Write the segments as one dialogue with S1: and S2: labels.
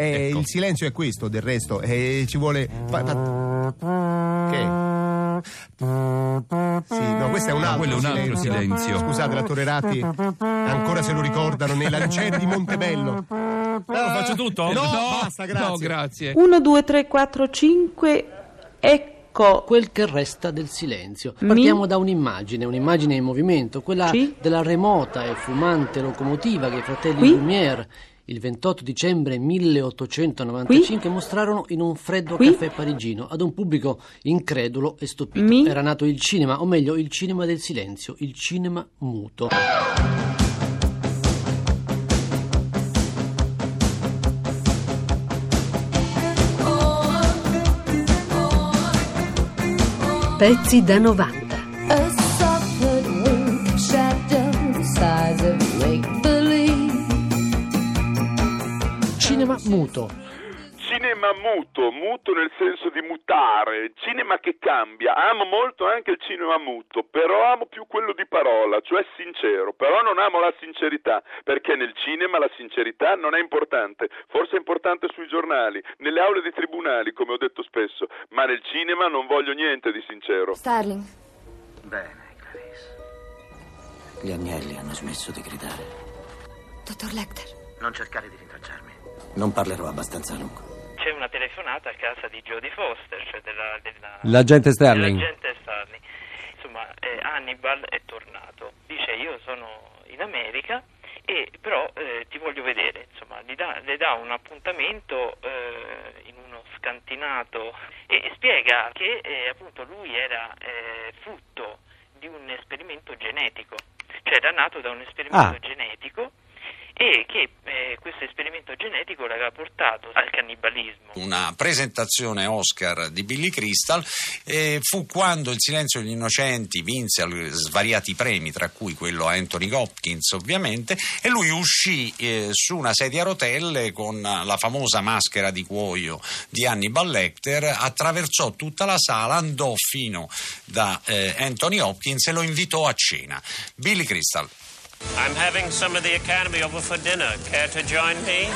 S1: Eh,
S2: Ecco.
S1: Il silenzio è questo, del resto, eh, ci vuole... fa- fa- Che? Sì, no, questo è un
S2: No,
S1: altro,
S2: quello è un altro silenzio.
S1: Scusate, l'attore Ratti ancora se lo ricordano nei lancieri di Montebello.
S3: lo faccio tutto?
S1: No, basta, grazie.
S2: No, grazie.
S4: 1, 2, 3, 4, 5. Ecco.
S5: Quel che resta del silenzio.
S4: Mi-
S5: Partiamo da un'immagine, un'immagine in movimento, quella
S4: Sì.
S5: della remota e fumante locomotiva che i fratelli
S4: Qui?
S5: Lumière il 28 dicembre 1895 mostrarono in un freddo
S4: Qui?
S5: caffè parigino ad un pubblico incredulo e stupito.
S4: Mi?
S5: Era nato il cinema, o meglio il cinema del silenzio, il cinema muto.
S6: Pezzi da 90.
S5: Cinema muto.
S7: Cinema muto, muto nel senso di mutare, cinema che cambia. Amo molto anche il cinema muto, però amo più quello di parola, cioè sincero. Però non amo la sincerità, perché nel cinema la sincerità non è importante. Forse è importante sui giornali, nelle aule dei tribunali, come ho detto spesso, ma nel cinema non voglio niente di sincero.
S8: Starling,
S9: Bene, Clarice. Gli agnelli hanno smesso di gridare.
S8: dottor Lecter.
S9: Non cercare di rintracciarmi. Non parlerò abbastanza a lungo.
S10: c'è una telefonata a casa di Jodie Foster, cioè della, della,
S3: L'agente Sterling.
S10: dell'agente Starling. Insomma, eh, Hannibal è tornato. Dice io sono in America e però eh, ti voglio vedere. Insomma, gli dà- le dà un appuntamento eh, in uno scantinato e spiega che eh, appunto lui era eh, frutto di un esperimento genetico, cioè era nato da un esperimento
S3: Ah.
S10: genetico e che questo esperimento genetico l'aveva portato al cannibalismo.
S11: una presentazione Oscar di Billy Crystal eh, fu quando Il silenzio degli innocenti vinse svariati premi, tra cui quello a Anthony Hopkins ovviamente, e lui uscì eh, su una sedia a rotelle con la famosa maschera di cuoio di Hannibal Lecter, attraversò tutta la sala, andò fino da eh, Anthony Hopkins e lo invitò a cena. Billy Crystal.
S12: I'm having some of the Academy over for dinner. Care to join me?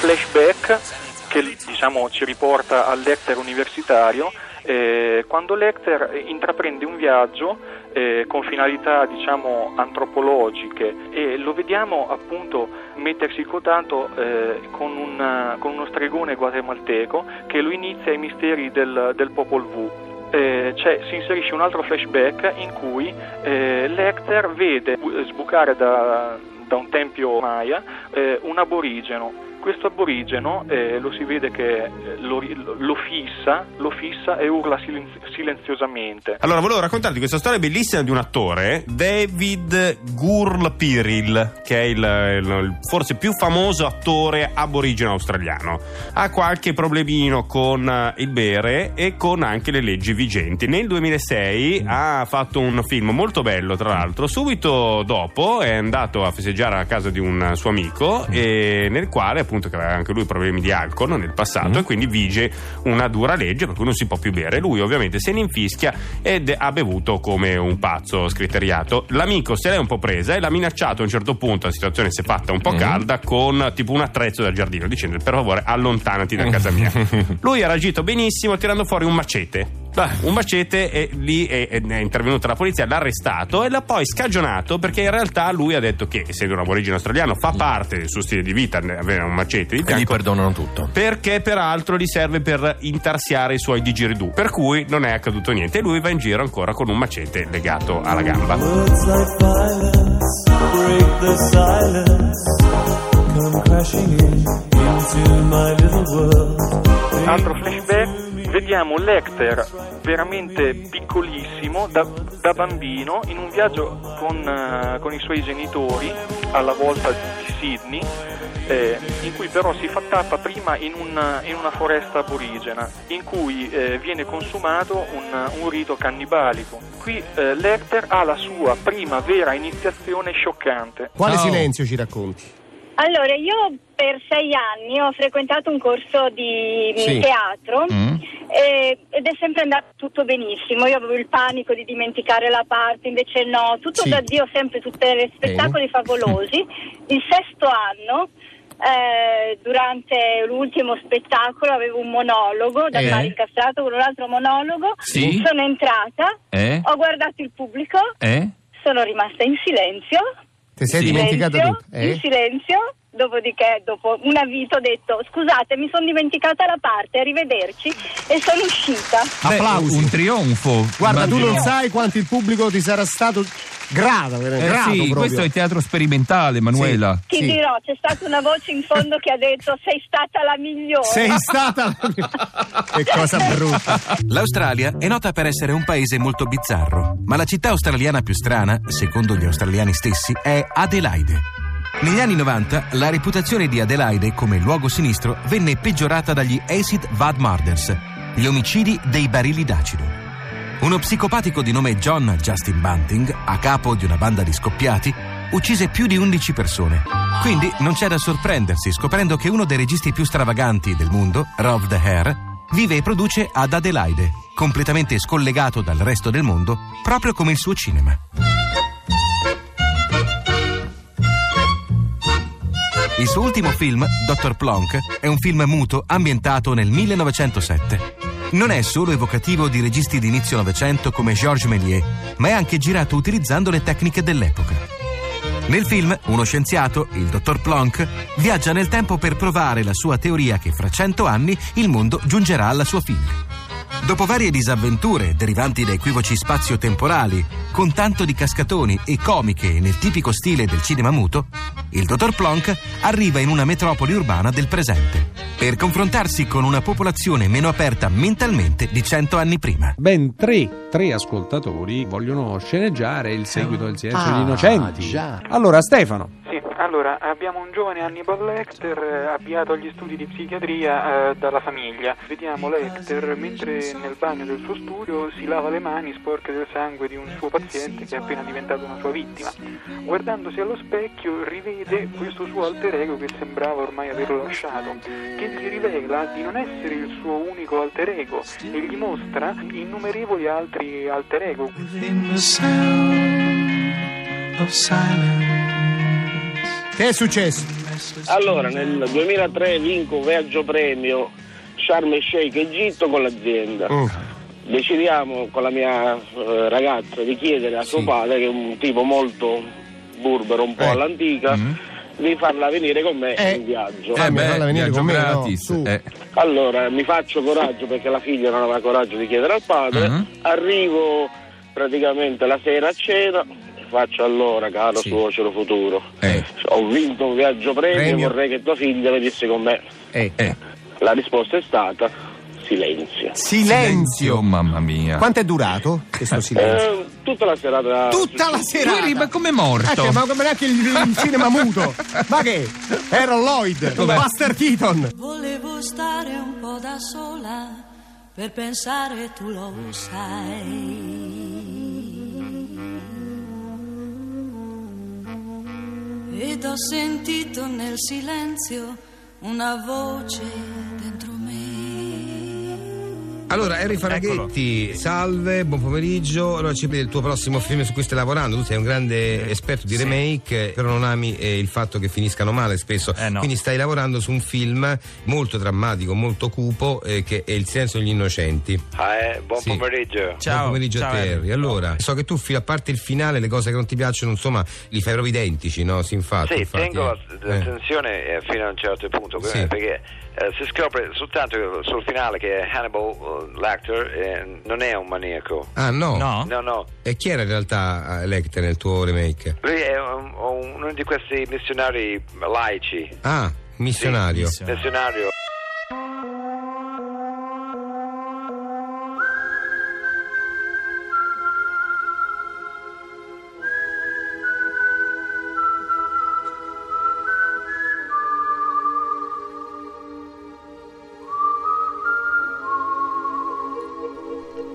S13: flashback che diciamo, ci riporta al Lecter universitario eh, quando Lecter intraprende un viaggio eh, con finalità diciamo, antropologiche e lo vediamo appunto mettersi in contatto eh, con, con uno stregone guatemalteco che lo inizia ai misteri del, del Popol Vuh. C'è- si inserisce un altro flashback in cui eh, Lecter vede bu- sbucare da, da un tempio maya eh, un aborigeno. Questo aborigeno eh, lo si vede che eh, lo, lo fissa, lo fissa e urla silenzi- silenziosamente.
S3: Allora, volevo raccontarti questa storia bellissima di un attore, David Gurl-Piril, che è il, il- il forse più famoso attore aborigeno australiano. Ha qualche problemino con eh, il bere e con anche le leggi vigenti. Nel 2006 ha fatto un film molto bello, tra l'altro. Subito dopo è andato a festeggiare a casa di un suo amico, e nel quale, appunto, che aveva anche lui problemi di alcol nel passato, e quindi vige una dura legge per cui non si può più bere. Lui, ovviamente, se ne infischia ed ha bevuto come un pazzo scriteriato. L'amico se l'è un po' presa e l'ha minacciato a un certo punto. La situazione si è fatta un po' calda con tipo un attrezzo da giardino, dicendo per favore allontanati da casa mia. Lui ha reagito benissimo tirando fuori un macete. Un macete e lì è, è- è intervenuta la polizia, l'ha arrestato e l'ha poi scagionato perché in realtà lui ha detto che, essendo un aborigine australiano, fa parte del suo stile di vita avere un macete di
S2: E gli
S3: fianco.
S2: perdonano tutto.
S3: Perché peraltro gli serve per intarsiare i suoi digeridù, per cui non è accaduto niente. E lui va in giro ancora con un macete legato alla gamba.
S14: Words like violence break the silence.
S13: Altro flashback, vediamo Lecter veramente piccolissimo da, da bambino in un viaggio con, eh, con i suoi genitori alla volta di Sydney eh, in cui però si fa tappa prima in una, in una foresta aborigena in cui eh, viene consumato un, un rito cannibalico. Qui eh, Lecter ha la sua prima vera iniziazione scioccante.
S1: Quale silenzio ci racconti?
S15: Allora, io per sei anni ho frequentato un corso di
S1: Sì.
S15: teatro
S1: Mm.
S15: Eh, ed è sempre andato tutto benissimo. Io avevo il panico di dimenticare la parte, invece no, tutto
S1: Sì.
S15: da Dio, sempre tutti spettacoli favolosi. Il sesto anno
S16: eh, durante l'ultimo spettacolo avevo un monologo da
S2: Eh?
S16: fare incastrato con un altro monologo.
S2: Sì.
S16: Sono entrata,
S2: Eh?
S16: ho guardato il pubblico,
S2: Eh?
S16: sono rimasta in silenzio.
S1: Ti sei
S16: silenzio,
S1: tutto? Eh?
S16: In silenzio. Dopodiché, dopo un avvito, ho detto: Scusate, mi sono dimenticata la parte, arrivederci. E sono uscita.
S2: Beh,
S1: Applausi.
S2: un trionfo.
S1: Guarda, tu
S2: immagino.
S1: non sai quanto il pubblico ti sarà stato grato,
S2: Eh
S1: grato
S2: sì, questo è teatro sperimentale, Manuela.
S16: Ti
S1: Sì.
S16: dirò, c'è stata una voce in fondo che ha detto: Sei stata la migliore.
S1: Sei stata Che cosa brutta.
S17: L'Australia è nota per essere un paese molto bizzarro, ma la città australiana più strana, secondo gli australiani stessi, è Adelaide. Negli anni 90 la reputazione di Adelaide come luogo sinistro venne peggiorata dagli Acid Vad Murders, gli omicidi dei barili d'acido. Uno psicopatico di nome John Justin Bunting, a capo di una banda di scoppiati, uccise più di 11 persone. Quindi non c'è da sorprendersi scoprendo che uno dei registi più stravaganti del mondo, Rob The Hare, vive e produce ad Adelaide, completamente scollegato dal resto del mondo, proprio come il suo cinema. Il suo ultimo film, Dr. Plonk, è un film muto ambientato nel 1907. Non è solo evocativo di registi di inizio Novecento come Georges Méliès, ma è anche girato utilizzando le tecniche dell'epoca. Nel film, uno scienziato, il dottor Plonk, viaggia nel tempo per provare la sua teoria che fra cento anni il mondo giungerà alla sua fine. Dopo varie disavventure derivanti da equivoci spazio-temporali, con tanto di cascatoni e comiche nel tipico stile del cinema muto, il dottor Plonk arriva in una metropoli urbana del presente, per confrontarsi con una popolazione meno aperta mentalmente di cento anni prima.
S18: Ben tre, tre ascoltatori vogliono sceneggiare il seguito del silenzio
S7: Ah,
S18: degli innocenti.
S7: già.
S18: Allora, Stefano.
S7: Allora abbiamo un giovane Hannibal Lecter eh, avviato agli studi di psichiatria eh, dalla famiglia. Vediamo Lecter mentre nel bagno del suo studio si lava le mani sporche del sangue di un suo paziente che è appena diventato una sua vittima. Guardandosi allo specchio rivede questo suo alter ego che sembrava ormai averlo lasciato, che gli rivela di non essere il suo unico alter ego e gli mostra innumerevoli altri alter ego.
S19: Of silence.
S1: Che è successo?
S20: Allora, nel 2003 vinco un viaggio premio Sharm el Sheikh Egitto con l'azienda.
S1: Mm.
S20: Decidiamo con la mia eh, ragazza di chiedere a suo padre, che è un tipo molto burbero, un po'
S1: Eh.
S20: all'antica, di farla venire con me
S1: Eh.
S20: in viaggio.
S2: Eh beh,
S1: falla venire con me, no,
S2: gratis.
S1: su.
S2: eh.
S20: Allora, mi faccio coraggio perché la figlia non aveva coraggio di chiedere al padre.
S2: Mhm.
S20: Arrivo praticamente la sera a cena. Faccio allora, caro
S1: Sì.
S20: suocero futuro.
S2: Eh.
S20: Ho vinto un viaggio premio,
S1: Premio.
S20: vorrei che tua figlia venisse con me.
S1: Eh.
S2: Eh.
S20: La risposta è stata silenzio.
S1: Silenzio.
S2: mamma mia.
S1: Quanto è durato questo silenzio?
S20: Eh, tutta la serata.
S1: Tutta la serata.
S2: Lui ri- come morto.
S1: Eh, ma come neanche il, il cinema muto. Ma che? Aaron Lloyd, Buster Keaton.
S8: Volevo stare un po' da sola per pensare tu lo sai. Ed ho sentito nel silenzio una voce.
S15: Allora, Henry Faraghetti, salve, buon pomeriggio. Allora, ci vedi il tuo prossimo film su cui stai lavorando. Tu sei un grande esperto di remake, però non ami eh, il fatto che finiscano male spesso. Quindi stai lavorando su un film molto drammatico, molto cupo, eh, che è Il silenzio degli innocenti.
S21: Ah, eh, buon
S15: Sì.
S21: pomeriggio.
S15: buon pomeriggio a te, Henry. Allora, so che tu, a parte il finale, le cose che non ti piacciono, insomma, li fai proprio identici, no? Sì, infatti.
S21: Sì,
S15: infatti,
S21: tengo
S15: eh.
S21: la-
S15: Eh.
S21: l'attenzione eh, fino a un certo punto,
S15: Sì.
S21: perché eh, si scopre soltanto sul finale che Hannibal Lecter eh, non è un maniaco.
S15: Ah, no?
S21: No, no.
S15: E chi era in realtà eh, Lecter nel tuo remake?
S21: Lui è un- un- uno di questi missionari laici.
S15: Ah, missionario.
S21: Missionario.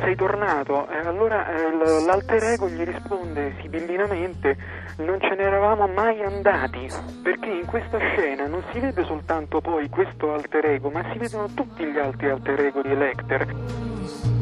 S7: sei tornato? E allora eh, l'alter ego gli risponde sibillinamente non ce ne eravamo mai andati, perché in questa scena non si vede soltanto poi questo alter ego, ma si vedono tutti gli altri alter ego di Lecter.